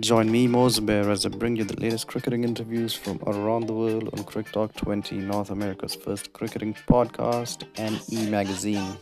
Join me, Bear, as I bring you the latest cricketing interviews from around the world on Cricket Talk 20, North America's first cricketing podcast and e magazine.